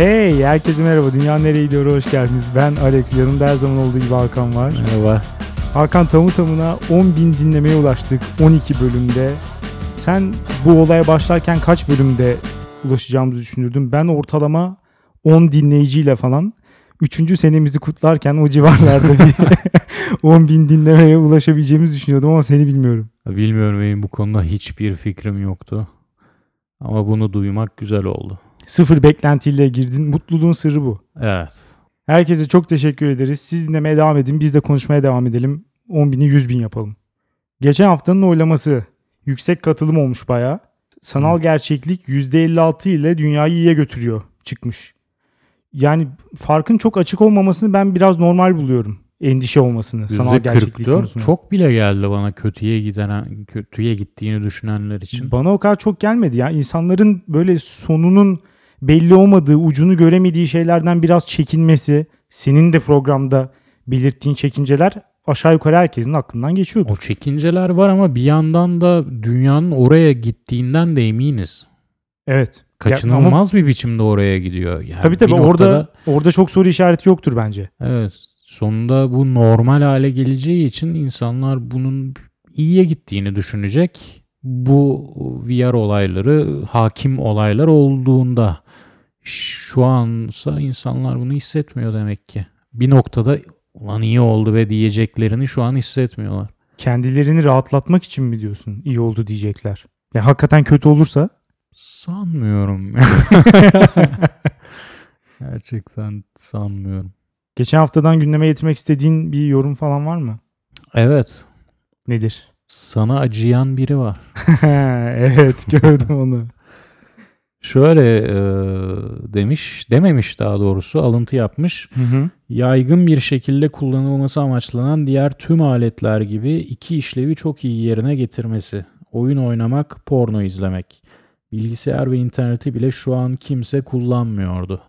Hey herkese merhaba. Dünya nereye gidiyor? Hoş geldiniz. Ben Alex. Yanımda her zaman olduğu gibi Hakan var. Merhaba. Hakan tamı tamına 10 bin dinlemeye ulaştık 12 bölümde. Sen bu olaya başlarken kaç bölümde ulaşacağımızı düşünürdün? Ben ortalama 10 dinleyiciyle falan 3. senemizi kutlarken o civarlarda bir 10 bin dinlemeye ulaşabileceğimizi düşünüyordum ama seni bilmiyorum. Bilmiyorum benim bu konuda hiçbir fikrim yoktu. Ama bunu duymak güzel oldu. Sıfır beklentiyle girdin. Mutluluğun sırrı bu. Evet. Herkese çok teşekkür ederiz. Siz dinlemeye devam edin. Biz de konuşmaya devam edelim. 10 bini 100 bin yapalım. Geçen haftanın oylaması. Yüksek katılım olmuş bayağı. Sanal gerçeklik %56 ile dünyayı iyiye götürüyor çıkmış. Yani farkın çok açık olmamasını ben biraz normal buluyorum. Endişe olmasını sanal gerçeklik %44 konusunda. çok bile geldi bana kötüye giden kötüye gittiğini düşünenler için. Bana o kadar çok gelmedi ya. İnsanların böyle sonunun belli olmadığı, ucunu göremediği şeylerden biraz çekinmesi, senin de programda belirttiğin çekinceler aşağı yukarı herkesin aklından geçiyordu. O çekinceler var ama bir yandan da dünyanın oraya gittiğinden de eminiz. Evet. Ya Kaçınılmaz bir biçimde oraya gidiyor. Yani Tabii tabii bir orada noktada- orada çok soru işareti yoktur bence. Evet. Sonunda bu normal hale geleceği için insanlar bunun iyiye gittiğini düşünecek. Bu VR olayları hakim olaylar olduğunda şu ansa insanlar bunu hissetmiyor demek ki. Bir noktada ulan iyi oldu ve diyeceklerini şu an hissetmiyorlar. Kendilerini rahatlatmak için mi diyorsun? İyi oldu diyecekler. Ya hakikaten kötü olursa Sanmıyorum. Gerçekten sanmıyorum. geçen haftadan gündeme getirmek istediğin bir yorum falan var mı? Evet. Nedir? Sana acıyan biri var. evet gördüm onu. Şöyle e, demiş, dememiş daha doğrusu alıntı yapmış. Hı hı. Yaygın bir şekilde kullanılması amaçlanan diğer tüm aletler gibi iki işlevi çok iyi yerine getirmesi. Oyun oynamak, porno izlemek. Bilgisayar ve interneti bile şu an kimse kullanmıyordu.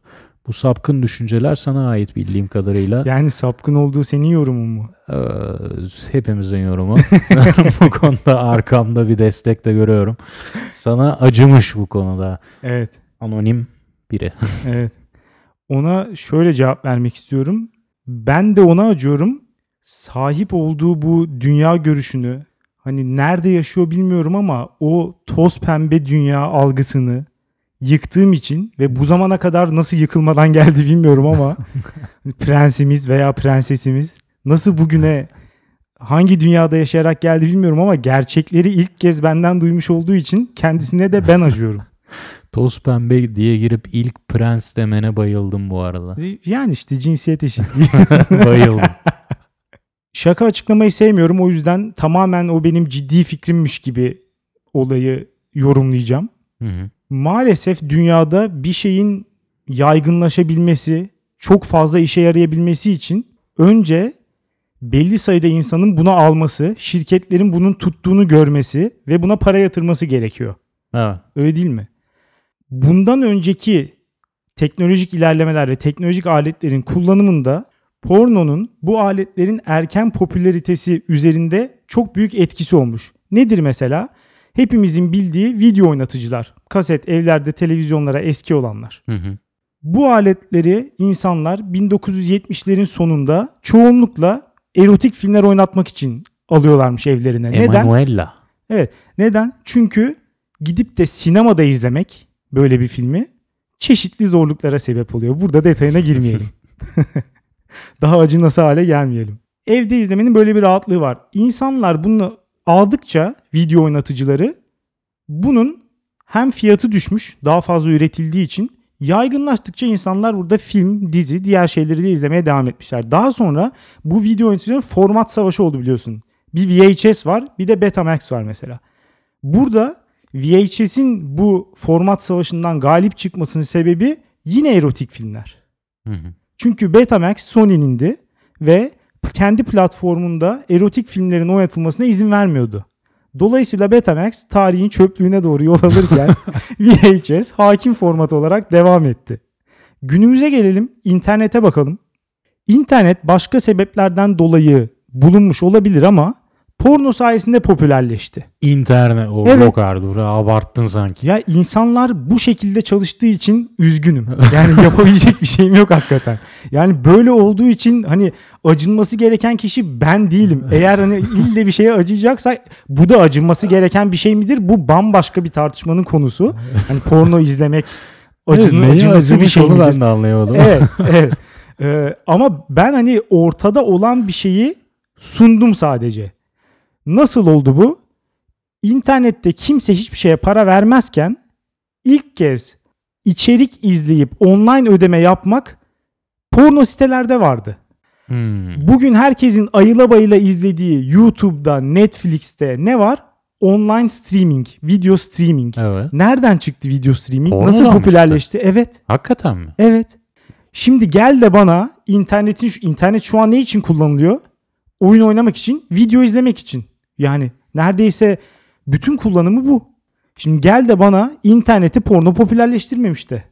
Bu sapkın düşünceler sana ait bildiğim kadarıyla. Yani sapkın olduğu senin yorumun mu? Ee, hepimizin yorumu. bu konuda arkamda bir destek de görüyorum. Sana acımış bu konuda. Evet. Anonim biri. Evet. Ona şöyle cevap vermek istiyorum. Ben de ona acıyorum. Sahip olduğu bu dünya görüşünü hani nerede yaşıyor bilmiyorum ama o toz pembe dünya algısını yıktığım için ve bu zamana kadar nasıl yıkılmadan geldi bilmiyorum ama prensimiz veya prensesimiz nasıl bugüne hangi dünyada yaşayarak geldi bilmiyorum ama gerçekleri ilk kez benden duymuş olduğu için kendisine de ben acıyorum. Toz pembe diye girip ilk prens demene bayıldım bu arada. Yani işte cinsiyet eşitliği. bayıldım. Şaka açıklamayı sevmiyorum o yüzden tamamen o benim ciddi fikrimmiş gibi olayı yorumlayacağım. Hı hı. Maalesef dünyada bir şeyin yaygınlaşabilmesi, çok fazla işe yarayabilmesi için önce belli sayıda insanın buna alması, şirketlerin bunun tuttuğunu görmesi ve buna para yatırması gerekiyor. Evet. Öyle değil mi? Bundan önceki teknolojik ilerlemeler ve teknolojik aletlerin kullanımında pornonun bu aletlerin erken popülaritesi üzerinde çok büyük etkisi olmuş. Nedir mesela? Hepimizin bildiği video oynatıcılar. Kaset, evlerde, televizyonlara eski olanlar. Hı hı. Bu aletleri insanlar 1970'lerin sonunda çoğunlukla erotik filmler oynatmak için alıyorlarmış evlerine. Neden? Emanuela. Neden? Çünkü gidip de sinemada izlemek böyle bir filmi çeşitli zorluklara sebep oluyor. Burada detayına girmeyelim. Daha acınası hale gelmeyelim. Evde izlemenin böyle bir rahatlığı var. İnsanlar bunu aldıkça video oynatıcıları bunun hem fiyatı düşmüş daha fazla üretildiği için yaygınlaştıkça insanlar burada film, dizi, diğer şeyleri de izlemeye devam etmişler. Daha sonra bu video oynatıcıların format savaşı oldu biliyorsun. Bir VHS var bir de Betamax var mesela. Burada VHS'in bu format savaşından galip çıkmasının sebebi yine erotik filmler. Hı hı. Çünkü Betamax Sony'nindi ve kendi platformunda erotik filmlerin oynatılmasına izin vermiyordu. Dolayısıyla Betamax tarihin çöplüğüne doğru yol alırken VHS hakim format olarak devam etti. Günümüze gelelim, internete bakalım. İnternet başka sebeplerden dolayı bulunmuş olabilir ama porno sayesinde popülerleşti. İnternet o Evet. yok Ardur abarttın sanki. Ya insanlar bu şekilde çalıştığı için üzgünüm. Yani yapabilecek bir şeyim yok hakikaten. Yani böyle olduğu için hani acınması gereken kişi ben değilim. Eğer hani ille bir şeye acıyacaksa bu da acınması gereken bir şey midir? Bu bambaşka bir tartışmanın konusu. Hani porno izlemek acının Evet, neye acıması bir şey midir? ben de anlayamadım. evet, evet. Ee, ama ben hani ortada olan bir şeyi sundum sadece. Nasıl oldu bu? İnternette kimse hiçbir şeye para vermezken ilk kez içerik izleyip online ödeme yapmak porno sitelerde vardı. Hmm. Bugün herkesin ayıla bayıla izlediği YouTube'da, Netflix'te ne var? Online streaming, video streaming. Evet. Nereden çıktı video streaming? Pornodan Nasıl popülerleşti? Evet. Hakikaten mi? Evet. Şimdi gel de bana internetin internet şu an ne için kullanılıyor? Oyun oynamak için, video izlemek için. Yani neredeyse bütün kullanımı bu. Şimdi gel de bana interneti porno popülerleştirmemiş de.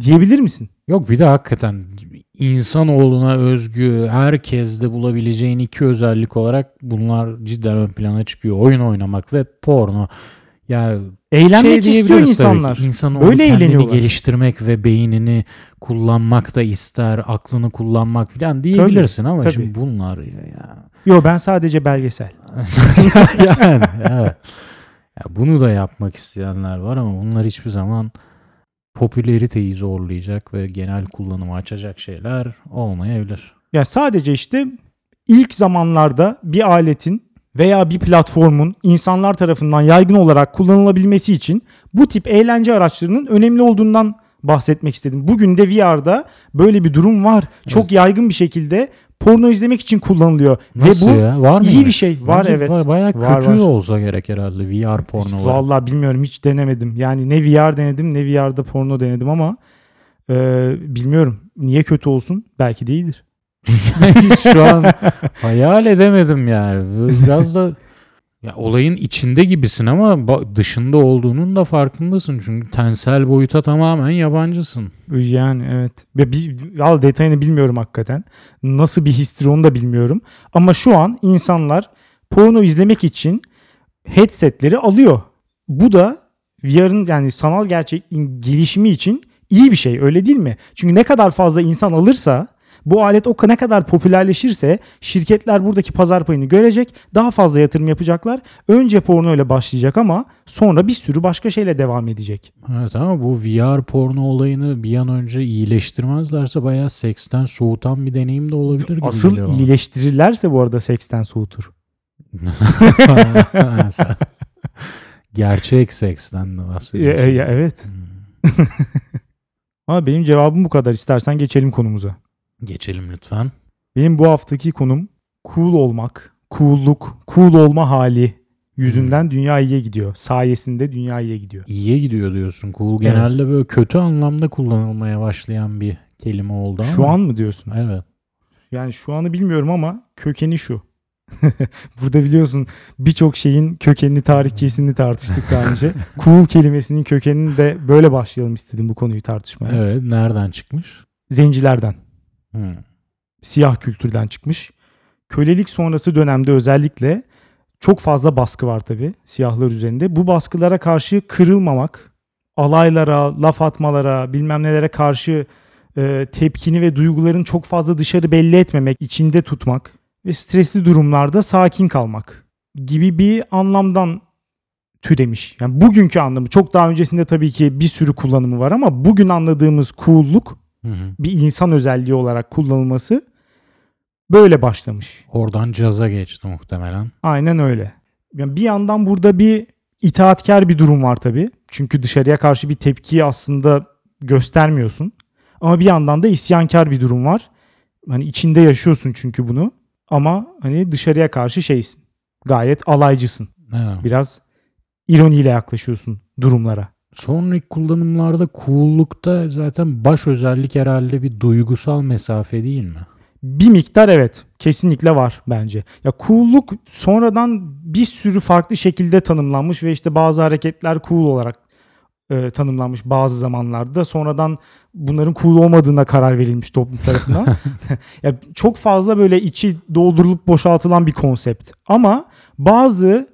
Diyebilir misin? Yok bir de hakikaten insanoğluna özgü herkeste bulabileceğin iki özellik olarak bunlar cidden ön plana çıkıyor. Oyun oynamak ve porno. Ya Eğlenmek şey istiyor tabii insanlar. ki, İnsan Böyle kendini geliştirmek ve beynini kullanmak da ister, aklını kullanmak falan diyebilirsin ama tabii. şimdi bunlar ya. ya. Yo ben sadece belgesel. yani evet. Ya bunu da yapmak isteyenler var ama bunlar hiçbir zaman popüleriteyi zorlayacak ve genel kullanımı açacak şeyler olmayabilir. Ya sadece işte ilk zamanlarda bir aletin veya bir platformun insanlar tarafından yaygın olarak kullanılabilmesi için bu tip eğlence araçlarının önemli olduğundan bahsetmek istedim. Bugün de VR'da böyle bir durum var. Çok yaygın bir şekilde porno izlemek için kullanılıyor. Nasıl Ve bu ya? Var mı? iyi bir şey. Var Bence evet. ba- Bayağı Var, kötü var. olsa gerek herhalde VR porno var. Vallahi bilmiyorum hiç denemedim. Yani ne VR denedim ne VR'da porno denedim ama e, bilmiyorum. Niye kötü olsun? Belki de iyidir. Hiç şu an hayal edemedim yani. Biraz da ya olayın içinde gibisin ama dışında olduğunun da farkındasın. Çünkü tensel boyuta tamamen yabancısın. Yani evet. Ve bir, ya detayını bilmiyorum hakikaten. Nasıl bir histir onu da bilmiyorum. Ama şu an insanlar porno izlemek için headsetleri alıyor. Bu da VR'ın yani sanal gerçekliğin gelişimi için iyi bir şey öyle değil mi? Çünkü ne kadar fazla insan alırsa bu alet o ne kadar popülerleşirse şirketler buradaki pazar payını görecek. Daha fazla yatırım yapacaklar. Önce porno ile başlayacak ama sonra bir sürü başka şeyle devam edecek. Evet ama bu VR porno olayını bir an önce iyileştirmezlerse bayağı seksten soğutan bir deneyim de olabilir gibi Asıl geliyor iyileştirirlerse bu arada seksten soğutur. Gerçek seksten de E, bahsediyorsun. e, ya, evet. Hmm. Ama benim cevabım bu kadar. İstersen geçelim konumuza. Geçelim lütfen. Benim bu haftaki konum cool olmak, cool'luk, cool olma hali yüzünden dünya iyiye gidiyor. Sayesinde dünya iyiye gidiyor. İyiye gidiyor diyorsun. Cool genelde böyle kötü anlamda kullanılmaya başlayan bir kelime oldu ama. Şu an mı diyorsun? Evet. Yani şu anı bilmiyorum ama kökeni şu. Burada biliyorsun birçok şeyin kökenini, tarihçesini tartıştık daha önce. cool kelimesinin kökenini de böyle başlayalım istedim bu konuyu tartışmaya. Evet. Nereden çıkmış? Zencilerden. Hmm. siyah kültürden çıkmış. Kölelik sonrası dönemde özellikle çok fazla baskı var tabi siyahlar üzerinde. Bu baskılara karşı kırılmamak, alaylara, laf atmalara, bilmem nelere karşı e, tepkini ve duyguların çok fazla dışarı belli etmemek, içinde tutmak ve stresli durumlarda sakin kalmak gibi bir anlamdan türemiş. Yani bugünkü anlamı çok daha öncesinde tabii ki bir sürü kullanımı var ama bugün anladığımız cool'luk Hı hı. bir insan özelliği olarak kullanılması böyle başlamış. Oradan caza geçti muhtemelen. Aynen öyle. Yani bir yandan burada bir itaatkar bir durum var tabii. Çünkü dışarıya karşı bir tepkiyi aslında göstermiyorsun. Ama bir yandan da isyankar bir durum var. Hani içinde yaşıyorsun çünkü bunu. Ama hani dışarıya karşı şeysin. Gayet alaycısın. Evet. Biraz ironiyle yaklaşıyorsun durumlara. Sonraki kullanımlarda cool'lukta zaten baş özellik herhalde bir duygusal mesafe değil mi? Bir miktar evet kesinlikle var bence. Ya cool'luk sonradan bir sürü farklı şekilde tanımlanmış ve işte bazı hareketler cool olarak e, tanımlanmış bazı zamanlarda. Sonradan bunların cool olmadığına karar verilmiş toplum tarafından. ya çok fazla böyle içi doldurulup boşaltılan bir konsept. Ama bazı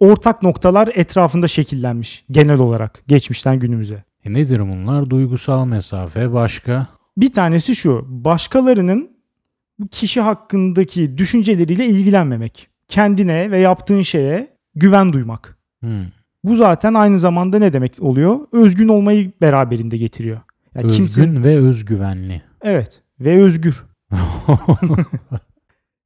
ortak noktalar etrafında şekillenmiş genel olarak geçmişten günümüze. E nedir bunlar? Duygusal mesafe başka? Bir tanesi şu. Başkalarının kişi hakkındaki düşünceleriyle ilgilenmemek. Kendine ve yaptığın şeye güven duymak. Hmm. Bu zaten aynı zamanda ne demek oluyor? Özgün olmayı beraberinde getiriyor. Yani Özgün kimse- ve özgüvenli. evet ve özgür.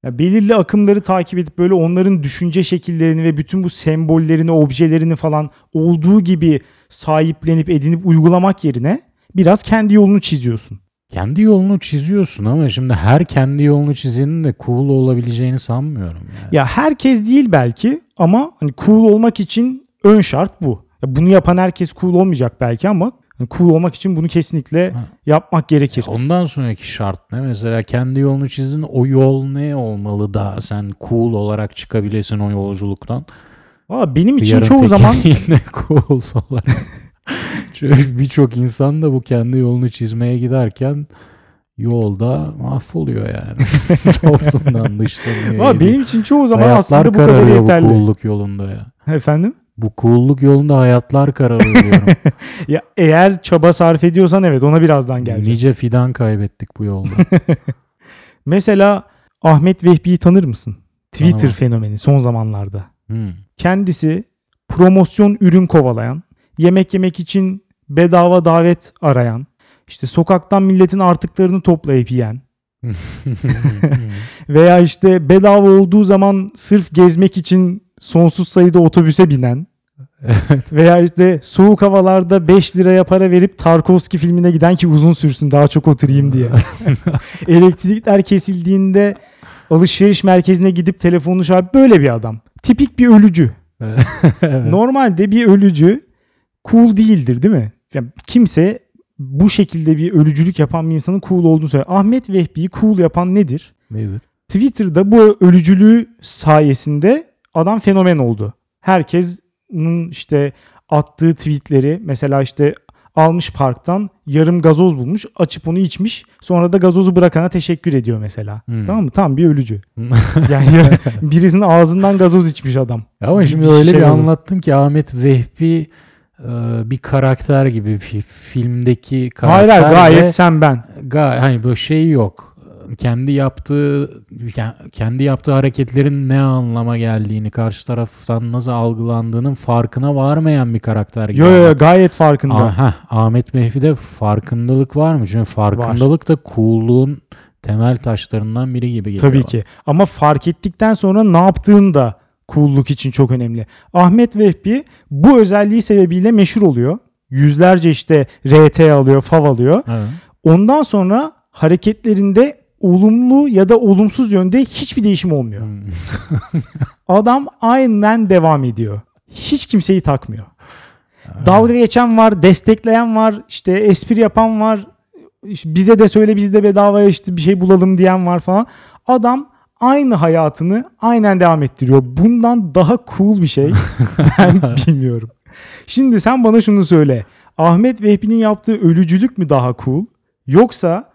Ya belirli akımları takip edip böyle onların düşünce şekillerini ve bütün bu sembollerini, objelerini falan olduğu gibi sahiplenip edinip uygulamak yerine biraz kendi yolunu çiziyorsun. kendi yolunu çiziyorsun ama şimdi her kendi yolunu çizenin de cool olabileceğini sanmıyorum. Yani. Ya herkes değil belki ama hani cool olmak için ön şart bu. Ya bunu yapan herkes cool olmayacak belki ama hani cool olmak için bunu kesinlikle Ha. yapmak gerekir. Ondan sonraki şart ne? Mesela kendi yolunu çizdin o yol ne olmalı da sen cool olarak çıkabilesin o yolculuktan. Valla benim için Yarın çoğu zaman de cool olarak. Birçok insan da bu kendi yolunu çizmeye giderken yolda mahvoluyor yani. Toplumdan dışlanıyor. Ediyor. benim için çoğu zaman Hayatlar aslında bu kadar yeterli. bu cool'luk yolunda ya. Efendim? Bu cool'luk yolunda hayatlar kararıyor diyorum. Ya eğer çaba sarf ediyorsan evet ona birazdan geleceğim. nice fidan kaybettik bu yolda. Mesela Ahmet Vehbi'yi tanır mısın? Twitter Tanımam. fenomeni son zamanlarda. Hmm. Kendisi promosyon ürün kovalayan, yemek yemek için bedava davet arayan, işte sokaktan milletin artıklarını toplayıp yiyen veya işte bedava olduğu zaman sırf gezmek için sonsuz sayıda otobüse binen veya işte soğuk havalarda 5 liraya para verip Tarkovski filmine giden ki uzun sürsün daha çok oturayım diye. Elektrikler kesildiğinde alışveriş merkezine gidip telefonunu şarj böyle bir adam. Tipik bir ölücü. Normalde bir ölücü cool değildir değil mi? Yani kimse bu şekilde bir ölücülük yapan bir insanın cool olduğunu söyler. Ahmet Vehbi'yi cool yapan nedir? Nedir? Twitter'da bu ölücülüğü sayesinde adam fenomen oldu. Herkesin işte attığı tweetleri mesela işte almış parktan yarım gazoz bulmuş açıp onu içmiş sonra da gazozu bırakana teşekkür ediyor mesela. Hmm. Tamam mı? Tam bir ölücü. Yani ya- birisinin ağzından gazoz içmiş adam. Ama şimdi bir öyle şey bir gazoz. anlattın ki Ahmet Vehbi e, bir karakter gibi fi- filmdeki karakter Hayır hayır gayet sen ben. ga- hani böyle şey yok. Kendi yaptığı kendi yaptığı hareketlerin ne anlama geldiğini, karşı taraftan nasıl algılandığının farkına varmayan bir karakter gibi. Yo yo gayet farkında. Aha, Ahmet Mehfi'de farkındalık var mı? Çünkü farkındalık da cool'luğun temel taşlarından biri gibi geliyor. Tabii bana. ki. Ama fark ettikten sonra ne yaptığın da cool'luk için çok önemli. Ahmet Vehbi bu özelliği sebebiyle meşhur oluyor. Yüzlerce işte RT alıyor, fav alıyor. Evet. Ondan sonra hareketlerinde olumlu ya da olumsuz yönde hiçbir değişim olmuyor. Hmm. Adam aynen devam ediyor. Hiç kimseyi takmıyor. Dalga geçen var, destekleyen var, işte espri yapan var. işte bize de söyle biz de bedavaya işte bir şey bulalım diyen var falan. Adam aynı hayatını aynen devam ettiriyor. Bundan daha cool bir şey ben bilmiyorum. Şimdi sen bana şunu söyle. Ahmet Vehbi'nin yaptığı ölücülük mü daha cool? Yoksa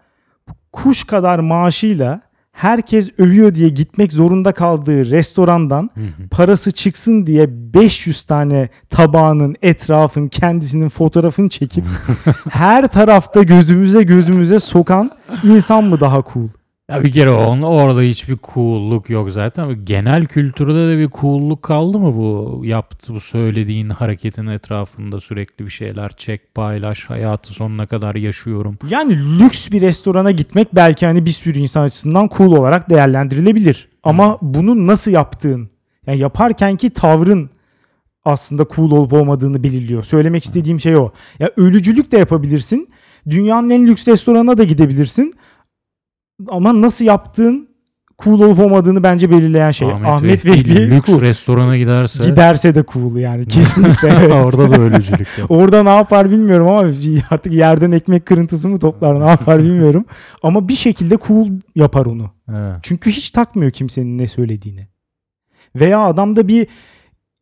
kuş kadar maaşıyla herkes övüyor diye gitmek zorunda kaldığı restorandan Hı hı. parası çıksın diye 500 tane tabağının etrafın kendisinin fotoğrafını çekip her tarafta gözümüze gözümüze sokan insan mı daha cool? Ya bir kere onun orada hiçbir cool'luk yok zaten. Genel kültürde de bir cool'luk kaldı mı bu yaptı bu söylediğin hareketin etrafında sürekli bir şeyler çek paylaş hayatı sonuna kadar yaşıyorum. Yani lüks bir restorana gitmek belki hani bir sürü insan açısından cool olarak değerlendirilebilir. Ama bunu nasıl yaptığın, yani yaparkenki tavrın aslında cool olup olmadığını belirliyor. Söylemek istediğim şey o. Ya ölücülük de yapabilirsin. Dünyanın en lüks restoranına da gidebilirsin. Ama nasıl yaptığın cool olup olmadığını bence belirleyen şey. Ahmet, Vehbi Vehbi lüks cool. restorana giderse Giderse de cool yani kesinlikle. evet. orada da ölücülük. Orada ne yapar bilmiyorum ama artık yerden ekmek kırıntısı mı toplar ne yapar bilmiyorum. Ama bir şekilde cool yapar onu. Evet. Çünkü hiç takmıyor kimsenin ne söylediğini. Veya adamda bir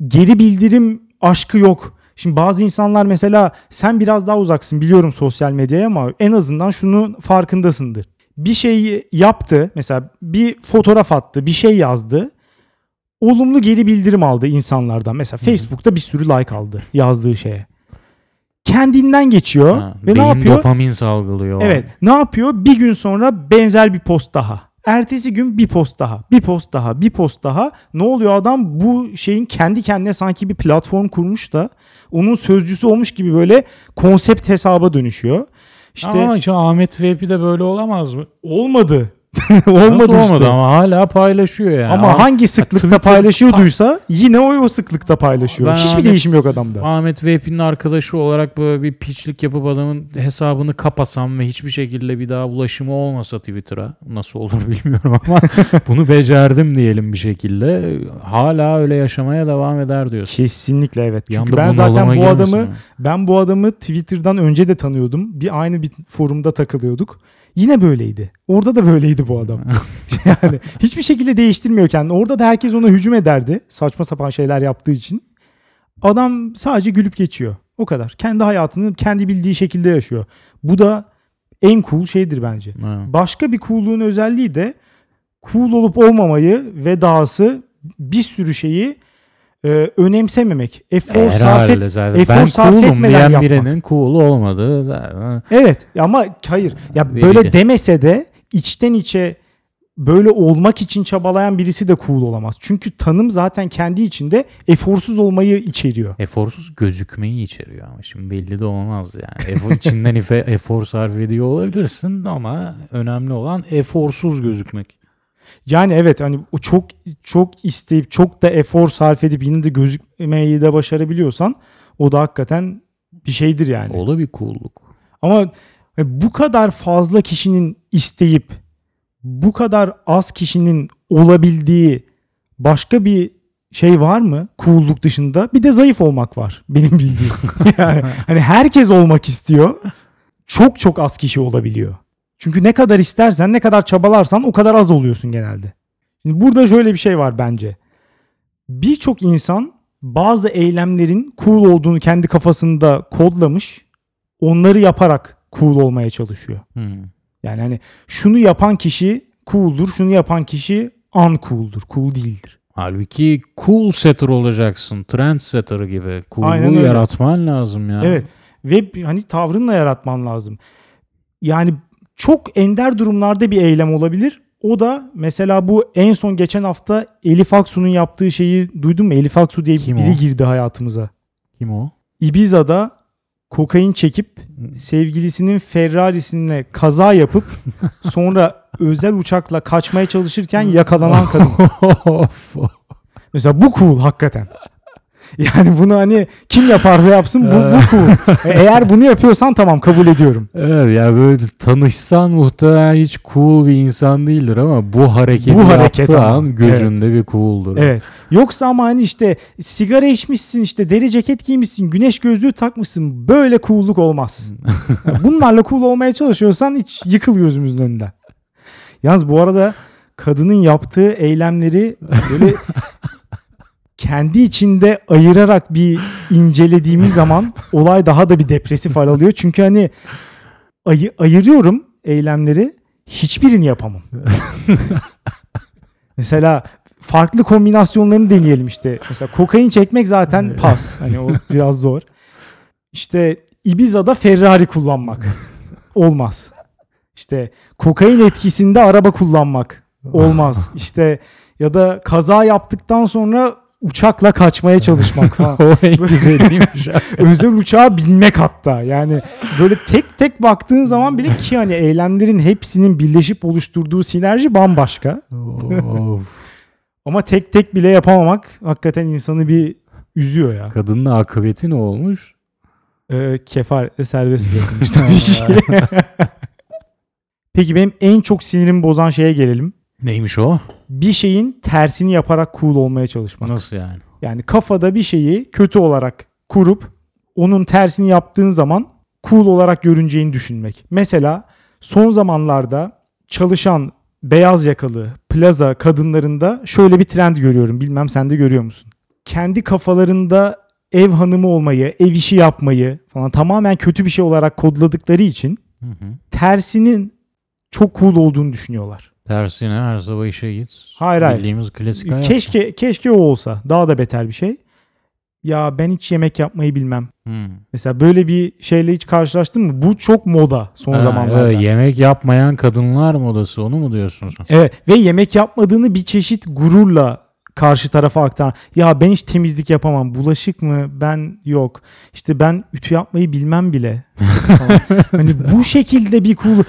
geri bildirim aşkı yok. Şimdi bazı insanlar mesela sen biraz daha uzaksın biliyorum sosyal medyaya ama en azından şunu farkındasındır. Bir şey yaptı mesela bir fotoğraf attı bir şey yazdı. Olumlu geri bildirim aldı insanlardan. Mesela Facebook'ta bir sürü like aldı yazdığı şeye. Kendinden geçiyor Ha, ve ne yapıyor? dopamin salgılıyor. Evet. Ne yapıyor? Bir gün sonra benzer bir post daha. Ertesi gün bir post daha. Bir post daha. Bir post daha. Ne oluyor adam bu şeyin kendi kendine sanki bir platform kurmuş da onun sözcüsü olmuş gibi böyle konsept hesaba dönüşüyor. İşte Ama şu Ahmet Veypi de böyle olamaz mı? olmadı. Nasıl olmadı olmadı işte. ama hala paylaşıyor yani. Ama hangi sıklıkta Twitter- paylaşıyorduysa yine o o sıklıkta paylaşıyor. Ben Hiçbir Ahmet- değişim yok adamda. Ahmet Veypi'nin arkadaşı olarak böyle bir piçlik yapıp adamın hesabını kapasam ve hiçbir şekilde bir daha ulaşımı olmasa Twitter'a nasıl olur bilmiyorum ama bunu becerdim diyelim bir şekilde hala öyle yaşamaya devam eder diyorsun. Kesinlikle evet. Bir Çünkü anda ben zaten bu girmesin adamı mi? Ben bu adamı Twitter'dan önce de tanıyordum. Bir aynı bir forumda takılıyorduk. Yine böyleydi. Orada da böyleydi bu adam. yani hiçbir şekilde değiştirmiyor kendini. Orada da herkes ona hücum ederdi. Saçma sapan şeyler yaptığı için. Adam sadece gülüp geçiyor. O kadar. Kendi hayatını kendi bildiği şekilde yaşıyor. Bu da en cool şeydir bence. Ha. Başka bir cool'luğun özelliği de cool olup olmamayı ve dahası bir sürü şeyi e, önemsememek. Efor sarf et, efor ben sarf cool'um etmeden diyen yapmak. birinin cool olmadığı zaten. Evet ama hayır ya Belli. böyle demese de içten içe böyle olmak için çabalayan birisi de cool olamaz. Çünkü tanım zaten kendi içinde eforsuz olmayı içeriyor. Eforsuz gözükmeyi içeriyor ama şimdi belli de olmaz yani. Efor, içinden efor sarf ediyor olabilirsin ama önemli olan eforsuz gözükmek. Yani evet hani o çok çok isteyip çok da efor sarf edip yine de gözükmeyi de başarabiliyorsan o da hakikaten bir şeydir yani. O da bir cool'luk. Ama bu kadar fazla kişinin isteyip bu kadar az kişinin olabildiği başka bir şey var mı? Cool'luk dışında. Bir de zayıf olmak var benim bildiğim. yani hani herkes olmak istiyor. Çok çok az kişi olabiliyor. Çünkü ne kadar istersen, ne kadar çabalarsan o kadar az oluyorsun genelde. Şimdi burada şöyle bir şey var bence. Birçok insan bazı eylemlerin cool olduğunu kendi kafasında kodlamış. Onları yaparak cool olmaya çalışıyor. Hmm. Yani hani şunu yapan kişi cool'dur, şunu yapan kişi uncool'dur, cool değildir. Halbuki cool setter olacaksın. Trend setter gibi. Öyle. yaratman lazım ya. Evet. Ve hani tavrınla yaratman lazım. Yani çok ender durumlarda bir eylem olabilir. O da mesela bu en son geçen hafta Elif Aksu'nun yaptığı şeyi duydun mu? Elif Aksu diye Kim biri o? girdi hayatımıza. Kim o? Ibiza'da kokain çekip sevgilisinin Ferrari'sine kaza yapıp sonra özel uçakla kaçmaya çalışırken yakalanan kadın. Mesela bu cool hakikaten. Yani bunu hani kim yaparsa yapsın bu, bu cool. Eğer bunu yapıyorsan tamam kabul ediyorum. evet ya böyle tanışsan muhtemelen hiç cool bir insan değildir ama bu hareketi Bu hareket yaptığı ama. an gözünde bir cool'dur. Evet. Yoksa ama hani işte sigara içmişsin işte deri ceket giymişsin güneş gözlüğü takmışsın böyle cool'luk olmaz. Bunlarla cool olmaya çalışıyorsan hiç yıkıl gözümüzün önünden. Yalnız bu arada kadının yaptığı eylemleri böyle kendi içinde ayırarak bir incelediğimiz zaman olay daha da bir depresif hal alıyor. Çünkü hani ayı, ayırıyorum eylemleri hiçbirini yapamam. Mesela farklı kombinasyonlarını deneyelim işte. Mesela kokain çekmek zaten pas. Hani o biraz zor. İşte Ibiza'da Ferrari kullanmak. Olmaz. İşte kokain etkisinde araba kullanmak. Olmaz. İşte ya da kaza yaptıktan sonra uçakla kaçmaya çalışmak falan. o en güzeliymiş. Özel uçağa binmek hatta. Yani böyle tek tek baktığın zaman bile ki hani eylemlerin hepsinin birleşip oluşturduğu sinerji bambaşka. Ama tek tek bile yapamamak hakikaten insanı bir üzüyor ya. Kadının akıbeti ne olmuş? Ee, kefal serbest bırakılmış tabii ki. Peki benim en çok sinirimi bozan şeye gelelim. Neymiş o? Bir şeyin tersini yaparak cool olmaya çalışmak. Nasıl yani? Yani kafada bir şeyi kötü olarak kurup onun tersini yaptığın zaman cool olarak görüneceğini düşünmek. Mesela son zamanlarda çalışan beyaz yakalı plaza kadınlarında şöyle bir trend görüyorum. Bilmem sen de görüyor musun? Kendi kafalarında ev hanımı olmayı, ev işi yapmayı falan tamamen kötü bir şey olarak kodladıkları için Hı hı. tersinin çok cool olduğunu düşünüyorlar. Tersine her sabah işe git. Hayır, hayır. Bildiğimiz klasik hayat. Keşke keşke o olsa. Daha da beter bir şey. Ya ben hiç yemek yapmayı bilmem. Hı. Mesela böyle bir şeyle hiç karşılaştın mı? Bu çok moda son Ha, zamanlarda. evet, yemek yapmayan kadınlar modası onu mu diyorsun sen? Evet ve yemek yapmadığını bir çeşit gururla karşı tarafa aktaran. Ya ben hiç temizlik yapamam. Bulaşık mı? Ben yok. İşte ben ütü yapmayı bilmem bile. hani bu şekilde bir cool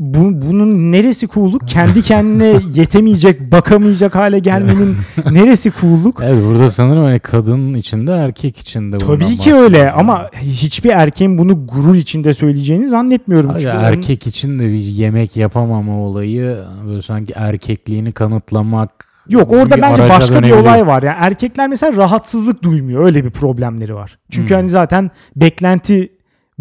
bu, bunun neresi cool'luk? Kendi kendine yetemeyecek, bakamayacak hale gelmenin neresi cool'luk? Evet burada sanırım hani kadın içinde erkek içinde Tabii ki öyle yani. ama hiçbir erkeğin bunu gurur içinde söyleyeceğini zannetmiyorum. Hayır, Çünkü onun- erkek için de bir yemek yapamama olayı böyle sanki erkekliğini kanıtlamak Yok orada bir bence başka bir dönebiliyor. olay var. Yani erkekler mesela rahatsızlık duymuyor. Öyle bir problemleri var. Çünkü Hmm. hani zaten beklenti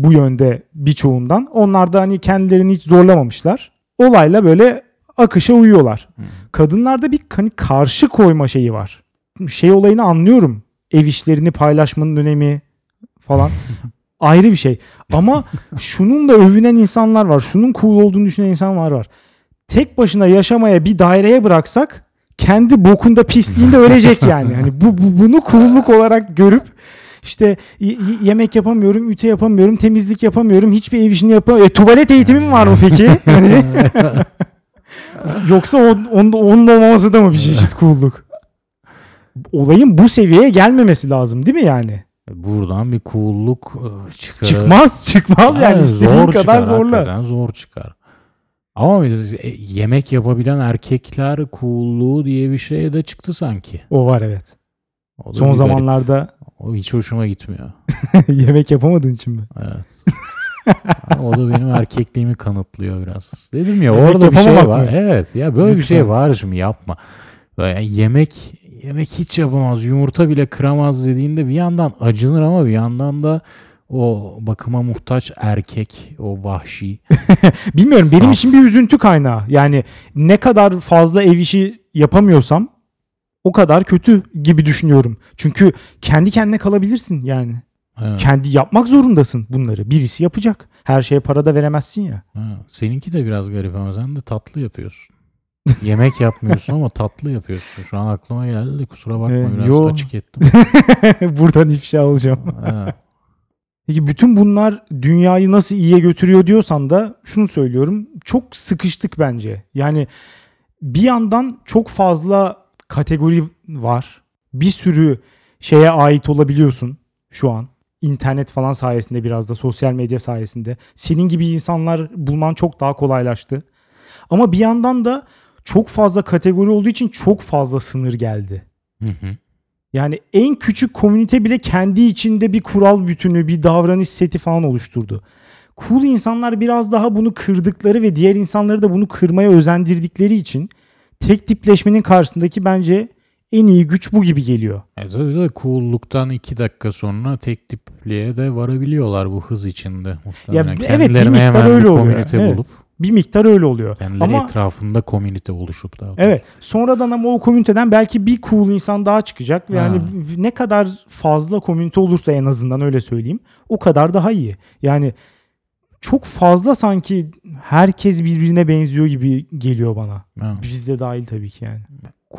bu yönde birçoğundan. Onlar da hani kendilerini hiç zorlamamışlar. Olayla böyle akışa uyuyorlar. Hmm. Kadınlarda bir hani karşı koyma şeyi var. Şey olayını anlıyorum. Ev işlerini paylaşmanın önemi falan. Ayrı bir şey. Ama şunun da övünen insanlar var. Şunun cool olduğunu düşünen insanlar var. Tek başına yaşamaya bir daireye bıraksak kendi bokunda pisliğinde ölecek yani. Hani bu, bu bunu cool'luk olarak görüp işte yemek yapamıyorum, ütü yapamıyorum, temizlik yapamıyorum, hiçbir ev işini yapamıyorum. E, tuvalet eğitimim var mı peki? Hani Yoksa on, onun, onun olmaması da mı bir çeşit cool'luk? Olayın bu seviyeye gelmemesi lazım değil mi yani? Buradan bir cool'luk e, çıkar. Çıkmaz çıkmaz yani Aynen, istediğin zor kadar çıkar, zorla. zor çıkar. Ama e, yemek yapabilen erkekler coolluğu diye bir şey de çıktı sanki. O var evet. O Son zamanlarda O hiç hoşuma gitmiyor. yemek yapamadığın için mi? Evet. o da benim erkekliğimi kanıtlıyor biraz. Dedim ya Yemek orada bir şey var. mı? Evet ya böyle bir Lütfen. şey var şimdi yapma. Böyle yemek yemek hiç yapamaz. Yumurta bile kıramaz dediğinde bir yandan acınır ama bir yandan da o bakıma muhtaç erkek, o vahşi. Bilmiyorum benim Saf. için bir üzüntü kaynağı. Yani ne kadar fazla ev işi yapamıyorsam o kadar kötü gibi düşünüyorum. Çünkü kendi kendine kalabilirsin yani. Evet, Kendi yapmak zorundasın bunları. Birisi yapacak. Her şeye para da veremezsin ya. evet. Seninki de biraz garip ama sen de tatlı yapıyorsun. Yemek yapmıyorsun ama tatlı yapıyorsun. Şu an aklıma geldi kusura bakma Evet, biraz yo. açık ettim. Buradan ifşa alacağım. Evet. Peki bütün bunlar dünyayı nasıl iyiye götürüyor diyorsan da şunu söylüyorum. Çok sıkıştık bence. Yani bir yandan çok fazla kategori var. Bir sürü şeye ait olabiliyorsun şu an. İnternet falan sayesinde biraz da sosyal medya sayesinde. Senin gibi insanlar bulman çok daha kolaylaştı. Ama bir yandan da çok fazla kategori olduğu için çok fazla sınır geldi. Hı hı. Yani en küçük komünite bile kendi içinde bir kural bütünü, bir davranış seti falan oluşturdu. Cool insanlar biraz daha bunu kırdıkları ve diğer insanları da bunu kırmaya özendirdikleri için tek tipleşmenin karşısındaki bence en iyi güç bu gibi geliyor. E tabii de cool'luktan iki dakika sonra tek tipliğe de varabiliyorlar bu hız içinde. Muhtemelen. evet, bir miktar hemen öyle bir oluyor. Evet. bulup Bir miktar öyle oluyor. kendileri Ama etrafında komünite oluşup da. evet sonradan ama o komüniteden belki bir cool insan daha çıkacak. Ve Ha. hani ne kadar fazla komünite olursa en azından öyle söyleyeyim o kadar daha iyi. Yani çok fazla sanki herkes birbirine benziyor gibi geliyor bana. Ha. Biz de dahil tabii ki yani.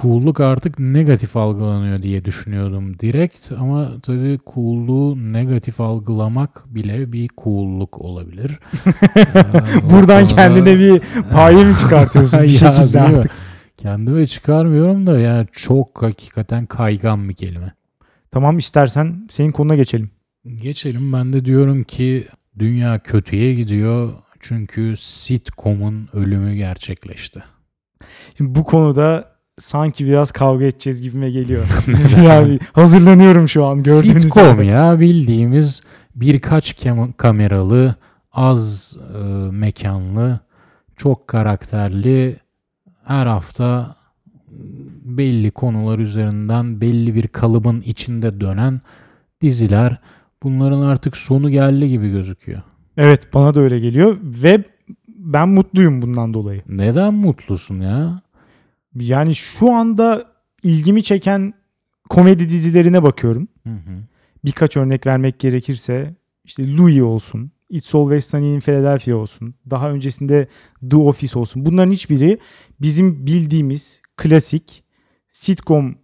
Cool'luk artık negatif algılanıyor diye düşünüyordum direkt ama tabii cool'luğu negatif algılamak bile bir cool'luk olabilir. Ee, Buradan kendine bir paye mi çıkartıyorsun bir Ya, şekilde mi? artık? Kendime çıkarmıyorum da yani çok hakikaten kaygan bir kelime. Tamam istersen senin konuna geçelim. Geçelim ben de diyorum ki dünya kötüye gidiyor çünkü sitcom'un ölümü gerçekleşti. Şimdi bu konuda sanki biraz kavga edeceğiz gibime geliyor. yani hazırlanıyorum şu an gördüğünüz Sitcom gibi. ya bildiğimiz birkaç kem- kameralı, az e, mekanlı, çok karakterli her hafta belli konular üzerinden belli bir kalıbın içinde dönen diziler bunların artık sonu geldi gibi gözüküyor. Evet bana da öyle geliyor ve ben mutluyum bundan dolayı. Neden mutlusun ya? Yani şu anda ilgimi çeken komedi dizilerine bakıyorum. Hı hı. birkaç örnek vermek gerekirse işte Louis olsun, It's Always Sunny in Philadelphia olsun, daha öncesinde The Office olsun. Bunların hiçbiri bizim bildiğimiz klasik sitcom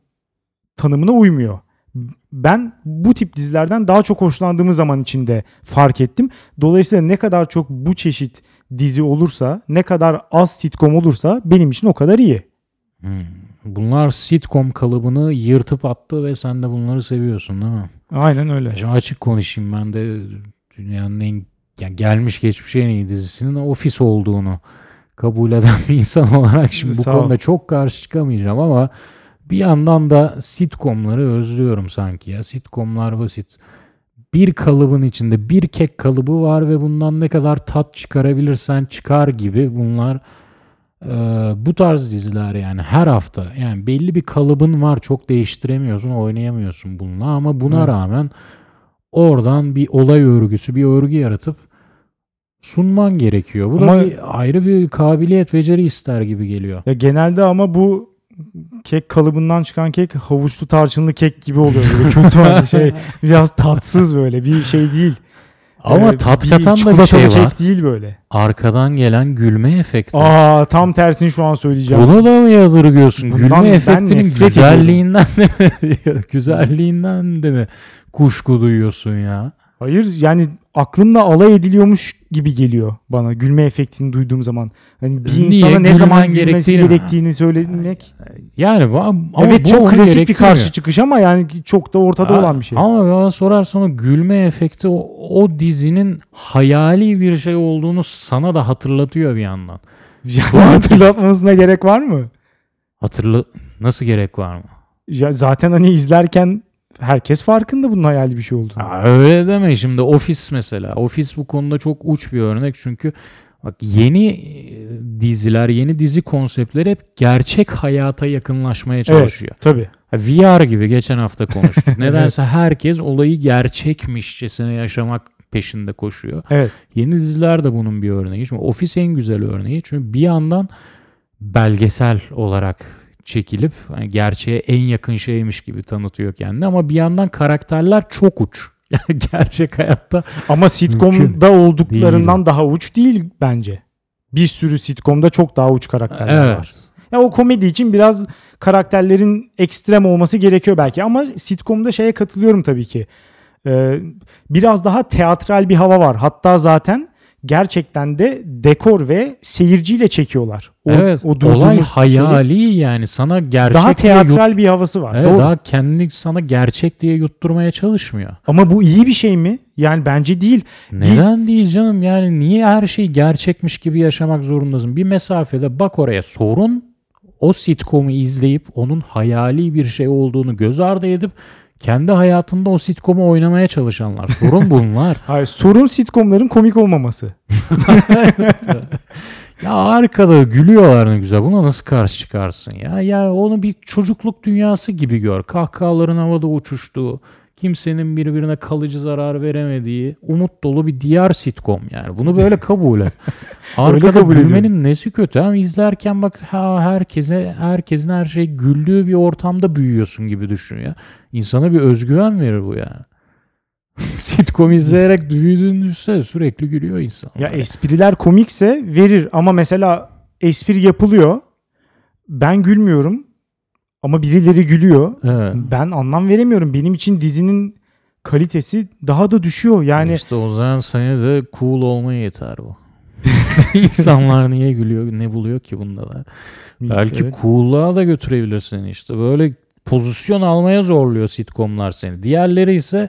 tanımına uymuyor. Ben bu tip dizilerden daha çok hoşlandığımı zaman içinde fark ettim. Dolayısıyla ne kadar çok bu çeşit dizi olursa, ne kadar az sitcom olursa benim için o kadar iyi. Hmm. Bunlar sitcom kalıbını yırtıp attı ve sen de bunları seviyorsun değil mi? Aynen öyle. Şimdi açık konuşayım ben de dünyanın en yani gelmiş geçmiş en iyi dizisinin Office olduğunu kabul eden bir insan olarak şimdi bu Sağ ol. konuda çok karşı çıkamayacağım ama bir yandan da sitcomları özlüyorum sanki ya. Sitcomlar basit. Bir kalıbın içinde bir kek kalıbı var ve bundan ne kadar tat çıkarabilirsen çıkar gibi bunlar e, bu tarz diziler yani her hafta yani belli bir kalıbın var çok değiştiremiyorsun oynayamıyorsun bununla ama buna Evet. rağmen oradan bir olay örgüsü bir örgü yaratıp sunman gerekiyor. Bu Ama- da bir, ayrı bir kabiliyet beceri ister gibi geliyor. Ya genelde ama bu kek kalıbından çıkan kek havuçlu tarçınlı kek gibi oluyor. Böyle kötü hani şey biraz tatsız böyle bir şey değil. Ama Ee, tat katan da bir şey var. kek değil böyle. Arkadan gelen gülme efekti. Aa tam tersini şu an söyleyeceğim. Bunu da mı yadırgıyorsun? Bundan Gülme efektinin güzelliğinden de mi? güzelliğinden de mi kuşku duyuyorsun ya? Hayır yani aklımla alay ediliyormuş gibi geliyor bana gülme efektini duyduğum zaman. Hani bir Niye? insana ne Gülmen zaman gülmesi gerektiğini- gerektiğini söylemek. Yani va- ama evet bu çok onu klasik bir karşı çıkış ama yani çok da ortada Ha, olan bir şey. Ama bana sorarsan o gülme efekti o, o dizinin hayali bir şey olduğunu sana da hatırlatıyor bir yandan. Yani hatırlatmasına gerek var mı? Hatırla nasıl gerek var mı? Ya zaten hani izlerken herkes farkında bunun hayali bir şey olduğunu. Ya öyle deme şimdi Office mesela. Office bu konuda çok uç bir örnek çünkü bak yeni e, diziler, yeni dizi konseptleri hep gerçek hayata yakınlaşmaya çalışıyor. Tabii. Ha, VR gibi geçen hafta konuştuk. Nedense herkes olayı gerçekmişçesine yaşamak peşinde koşuyor. Evet. Yeni diziler de bunun bir örneği. Şimdi Office en güzel örneği. Çünkü bir yandan belgesel olarak çekilip hani gerçeğe en yakın şeymiş gibi tanıtıyor kendini ama bir yandan karakterler çok uç. Yani gerçek hayatta Ama sitcom'da olduklarından Değil. daha uç değil bence. Bir sürü sitcom'da çok daha uç karakterler evet. var. Ya o komedi için biraz karakterlerin ekstrem olması gerekiyor belki ama sitcom'da şeye katılıyorum tabii ki. Ee, biraz daha teatral bir hava var. Hatta zaten gerçekten de dekor ve seyirciyle çekiyorlar. O, evet. o olay şeyi- hayali yani sana gerçek daha diye yut- teatral bir havası var. Evet, Doğru. daha kendini sana gerçek diye yutturmaya çalışmıyor. Ama bu iyi bir şey mi? Yani bence değil. Neden değil canım yani niye her şey gerçekmiş gibi yaşamak zorundasın? Bir mesafede bak oraya sorun o sitcomu izleyip onun hayali bir şey olduğunu göz ardı edip kendi hayatında o sitcomu oynamaya çalışanlar. Sorun bunlar. Hayır, sorun sitcomların komik olmaması. ya arkada gülüyorlar ne güzel. Buna nasıl karşı çıkarsın ya? Ya onu bir çocukluk dünyası gibi gör. Kahkahaların havada uçuştuğu, kimsenin birbirine kalıcı zarar veremediği, umut dolu bir diyar sitcom yani. Bunu böyle kabul et. Arkada kabul gülmenin nesi kötü? Ama izlerken bak ha, herkese herkesin her şey güldüğü bir ortamda büyüyorsun gibi düşün ya. İnsana bir özgüven verir bu yani. sitcom izleyerek büyüdüğünü düşünsene sürekli gülüyor insan. Ya espriler komikse verir ama mesela espri yapılıyor. Ben gülmüyorum ama birileri gülüyor. Evet. Ben anlam veremiyorum. Benim için dizinin kalitesi daha da düşüyor. Yani İşte o zaman sana de cool olmaya yeter bu. İnsanlar niye gülüyor ne buluyor ki bunda da. Belki Evet. cool'luğa da götürebilir seni işte. Böyle pozisyon almaya zorluyor sitcomlar seni. Diğerleri ise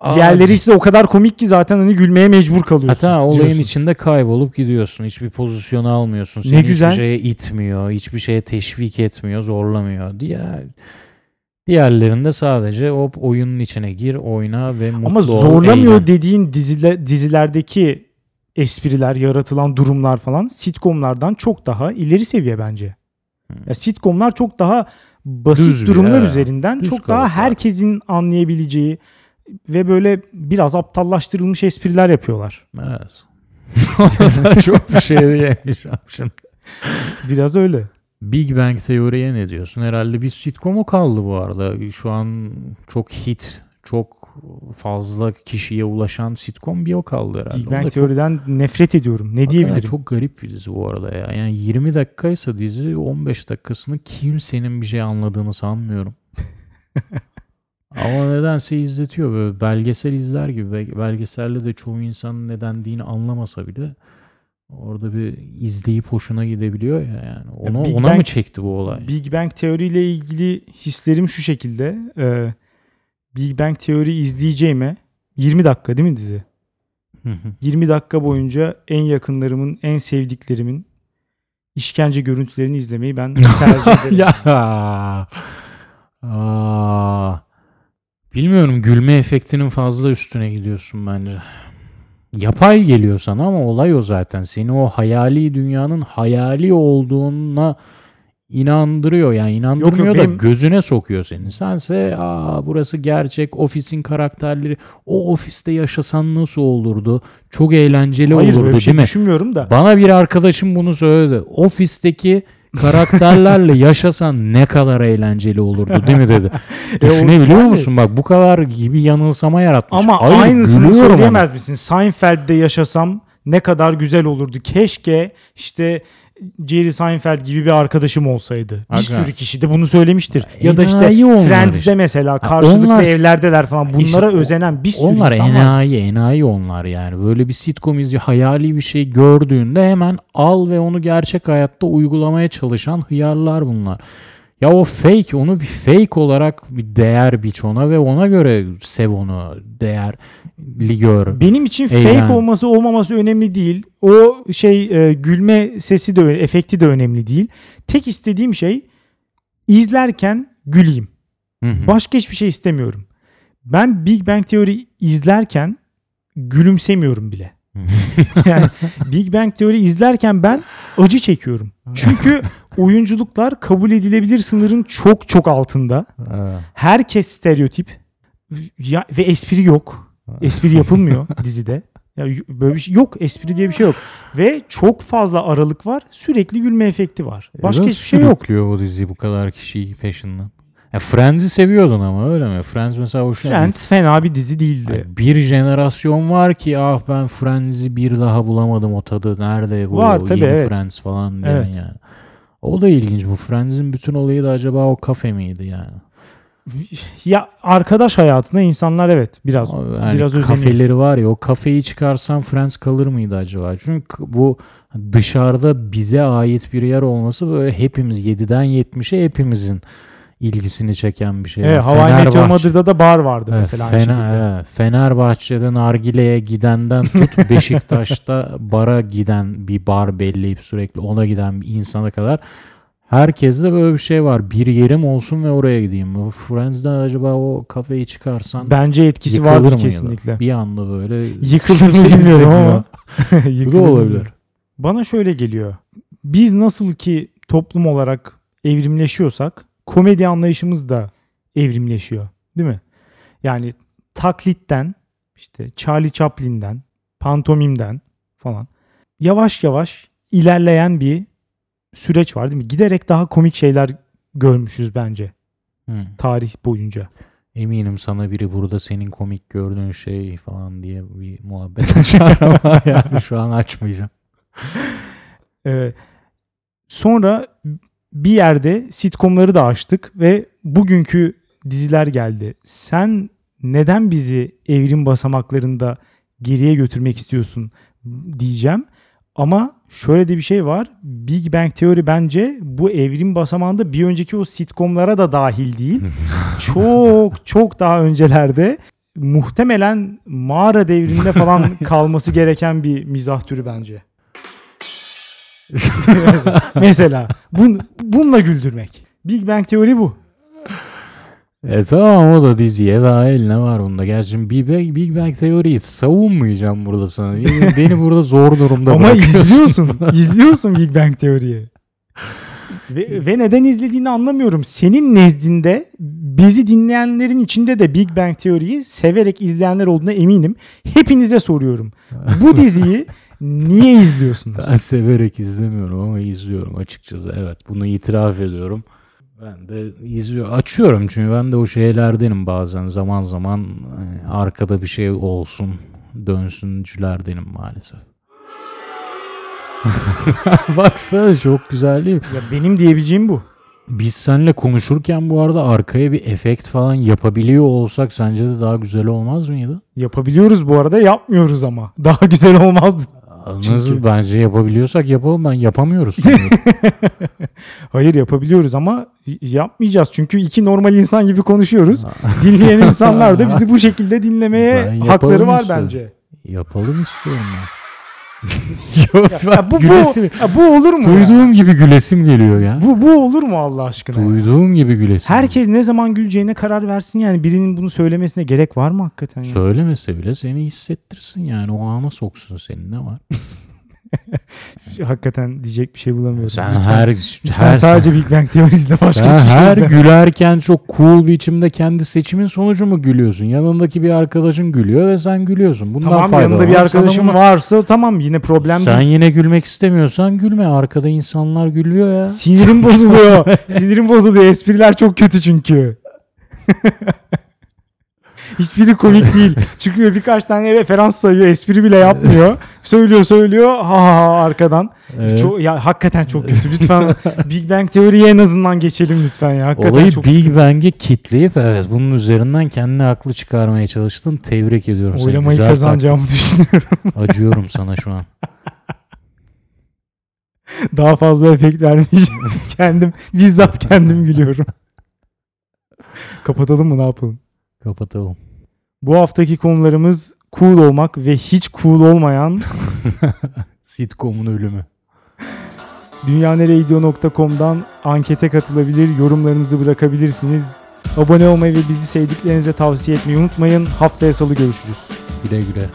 Aa, diğerleri ise o kadar komik ki zaten hani gülmeye mecbur kalıyorsun. Hatta olayın diyorsun. içinde kaybolup gidiyorsun. Hiçbir pozisyon almıyorsun. Seni Ne güzel. hiçbir şeye itmiyor. Hiçbir şeye teşvik etmiyor. Zorlamıyor. Diğer Diğerlerinde sadece o oyunun içine gir, oyna ve mutlu Ama ol, zorlamıyor eğlen. dediğin dizile, dizilerdeki espriler, yaratılan durumlar falan sitcomlardan çok daha ileri seviye bence. Hmm. Ya sitcomlar çok daha basit Düz durumlar evet. üzerinden Düz çok daha herkesin anlayabileceği ve böyle biraz aptallaştırılmış espriler yapıyorlar. Evet. Çok bir şey diyemeyeceğim şimdi. Biraz öyle. Big Bang Theory'ye ne diyorsun? Herhalde bir sitcomu kaldı bu arada. Şu an çok hit, çok fazla kişiye ulaşan sitcom bir o kaldı herhalde. Big Bang çok- Teori'den nefret ediyorum. Ne Hakikaten diyebilirim? Çok garip bir dizi bu arada ya. Yani 20 dakikaysa dizi 15 dakikasını kimsenin bir şey anladığını sanmıyorum. Ama nedense izletiyor böyle belgesel izler gibi. Bel- Belgeselde de çoğu insanın ne dendiğini anlamasa bile orada bir izleyip hoşuna gidebiliyor ya yani. Ona, Big ona mı Bang- çekti bu olay? Big Bang Teori ile ilgili hislerim şu şekilde. Ee, Big Bang Teori izleyeceğime 20 dakika değil mi dizi? 20 dakika boyunca en yakınlarımın, en sevdiklerimin işkence görüntülerini izlemeyi ben tercih ederim. ya. Aa. Bilmiyorum gülme efektinin fazla üstüne gidiyorsun bence. Yapay geliyor sana ama olay o zaten. Seni o hayali dünyanın hayali olduğuna inandırıyor. Yani inandırmıyor yok, da benim- gözüne sokuyor seni. Sense aa burası gerçek ofisin karakterleri. O ofiste yaşasan nasıl olurdu? Çok eğlenceli Hayır olurdu şey değil mi? düşünmüyorum da. Bana bir arkadaşım bunu söyledi. Ofisteki karakterlerle yaşasan ne kadar eğlenceli olurdu değil mi dedi. E, Düşünebiliyor musun bak bu kadar gibi yanılsama yaratmış. Ama Hayır, aynısını söyleyemez misin? Seinfeld'de yaşasam ne kadar güzel olurdu. Keşke işte Jerry Seinfeld gibi bir arkadaşım olsaydı. Bir Aga. sürü kişi de bunu söylemiştir. Ya da işte Enayi onlar Friends'de işte. mesela karşılıklı onlar- evlerdeler falan. Bunlara İşte özenen bir sürü Onlar insan var. enayi enayi onlar yani. Böyle bir sitcom izliyor. Hayali bir şey gördüğünde hemen al ve onu gerçek hayatta uygulamaya çalışan hıyarlar bunlar. Ya o fake onu bir fake olarak bir değer biç ona ve ona göre sev onu değerli gör. Benim için Eğlen. fake olması olmaması önemli değil. O şey e, gülme sesi de efekti de önemli değil. Tek istediğim şey izlerken güleyim. Hı hı. Başka hiçbir şey istemiyorum. Ben Big Bang Theory izlerken gülümsemiyorum bile. yani Big Bang Theory izlerken ben acı çekiyorum. Çünkü oyunculuklar kabul edilebilir sınırın çok çok altında. Ha. Herkes stereotip ya, ve espri yok. Espri yapılmıyor dizide. Ya, böyle bir şey yok. Espri diye bir şey yok. Ve çok fazla aralık var. Sürekli gülme efekti var. Başka Nasıl hiçbir şey yok. sürüklüyor bu dizi bu kadar kişiyi peşinden? Ya Friends'i seviyordun ama öyle mi? Friends mesela hoşuna Friends fena bir dizi değildi. Yani bir jenerasyon var ki ah ben Friends'i bir daha bulamadım o tadı. Nerede bu Var tabii, yeni evet. Friends falan diyen Evet. yani. O da ilginç. Bu Friends'in bütün olayı da acaba o kafe miydi yani? Ya arkadaş hayatına insanlar evet biraz yani biraz özeniyor. kafeleri var ya o kafeyi çıkarsan Friends kalır mıydı acaba? Çünkü bu dışarıda bize ait bir yer olması böyle hepimiz 7'den 70'e hepimizin ilgisini çeken bir şey. Evet, Hawaii Meteor Mother'da da bar vardı Evet, mesela aynı Fener- şekilde. evet, Fenerbahçe'de nargileye gidenden tut Beşiktaş'ta bara giden bir bar belleyip sürekli ona giden bir insana kadar herkeste böyle bir şey var. Bir yerim olsun ve oraya gideyim. Bu Friends'den acaba o kafeyi çıkarsan Bence etkisi vardır kesinlikle. Bir anda böyle Yıkılır mı kimse bilmiyorum ama. Bu da olabilir. Bana şöyle geliyor. Biz nasıl ki toplum olarak evrimleşiyorsak komedi anlayışımız da evrimleşiyor. Değil mi? Yani taklitten işte Charlie Chaplin'den, pantomimden falan yavaş yavaş ilerleyen bir süreç var değil mi? Giderek daha komik şeyler görmüşüz bence Hı. tarih boyunca. Eminim sana biri burada senin komik gördüğün şey falan diye bir muhabbet açar ama yani şu an açmayacağım. Ee, sonra bir yerde sitcomları da açtık ve bugünkü diziler geldi. Sen neden bizi evrim basamaklarında geriye götürmek istiyorsun diyeceğim. Ama şöyle de bir şey var. Big Bang Theory bence bu evrim basamağında bir önceki o sitcomlara da dahil değil. çok çok daha öncelerde muhtemelen mağara devrinde falan kalması gereken bir mizah türü bence. Mesela bun, bununla güldürmek. Big Bang Teori bu. E tamam o da diziye dahil ne var bunda? Gerçi Big Bang, Big Bang Theory'yi savunmayacağım burada sana. Beni, beni burada zor durumda Ama izliyorsun. izliyorsun Big Bang Teori'yi. Ve, ve neden izlediğini anlamıyorum. Senin nezdinde bizi dinleyenlerin içinde de Big Bang Teori'yi severek izleyenler olduğuna eminim. Hepinize soruyorum. Bu diziyi niye izliyorsunuz? Ben severek izlemiyorum ama izliyorum açıkçası. Evet bunu itiraf ediyorum. Ben de izliyor, açıyorum çünkü ben de o şeylerdenim bazen zaman zaman e, arkada bir şey olsun dönsüncülerdenim maalesef. Baksana çok güzel değil mi? Ya benim diyebileceğim bu. Biz seninle konuşurken bu arada arkaya bir efekt falan yapabiliyor olsak sence de daha güzel olmaz mıydı? Yapabiliyoruz bu arada yapmıyoruz ama. Daha güzel olmazdı. Nasıl Çünkü- bence yapabiliyorsak yapalım ben yapamıyoruz. Hayır yapabiliyoruz ama yapmayacağız. Çünkü iki normal insan gibi konuşuyoruz. Dinleyen insanlar da bizi bu şekilde dinlemeye hakları var istiyorum. bence. yapalım istiyorum ben. Yok, Ya, bu, bu, ya bu olur mu? ya? duyduğum gibi gülesim geliyor ya. Bu, bu olur mu Allah aşkına? Duyduğum gibi gülesim. Herkes ne zaman güleceğine karar versin yani. Birinin bunu söylemesine gerek var mı hakikaten? Ya? Söylemese bile seni hissettirsin yani o ana soksun seni ne var? Hakikaten diyecek bir şey bulamıyorum. Sen Lütfen- her lütfen her sadece Big Bang teorisinde başka sen hiçbir şey her izleme. gülerken çok cool bir biçimde kendi seçimin sonucu mu gülüyorsun? Yanındaki bir arkadaşın gülüyor ve sen gülüyorsun. Bundan Tamam faydalan. yanında bir arkadaşım bunu- varsa tamam yine problem Sen değil. yine gülmek istemiyorsan gülme. Arkada insanlar gülüyor ya. Sinirim bozuluyor. Sinirim bozuluyor. Espriler çok kötü çünkü. Hiçbiri komik değil. Çıkıyor birkaç tane referans sayıyor. Espri bile yapmıyor. söylüyor söylüyor. Ha ha ha arkadan. Evet. Çok, ya hakikaten çok kötü. Lütfen Big Bang teoriye en azından geçelim lütfen ya. Hakikaten Olayı çok Big. Bang'e kitleyip evet bunun üzerinden kendini haklı çıkarmaya çalıştın. Tebrik ediyorum seni. Oylamayı Güzel kazanacağımı düşünüyorum. taktik. Acıyorum sana şu an. Daha fazla efekt vermeyeceğim. kendim bizzat kendim gülüyorum. Kapatalım mı ne yapalım? Kapatalım. Bu haftaki konularımız cool olmak ve hiç cool olmayan Sitcom'un ölümü. dünyaneregidiyor.com'dan ankete katılabilir, yorumlarınızı bırakabilirsiniz. Abone olmayı ve bizi sevdiklerinize tavsiye etmeyi unutmayın. Haftaya salı görüşürüz. Güle güle.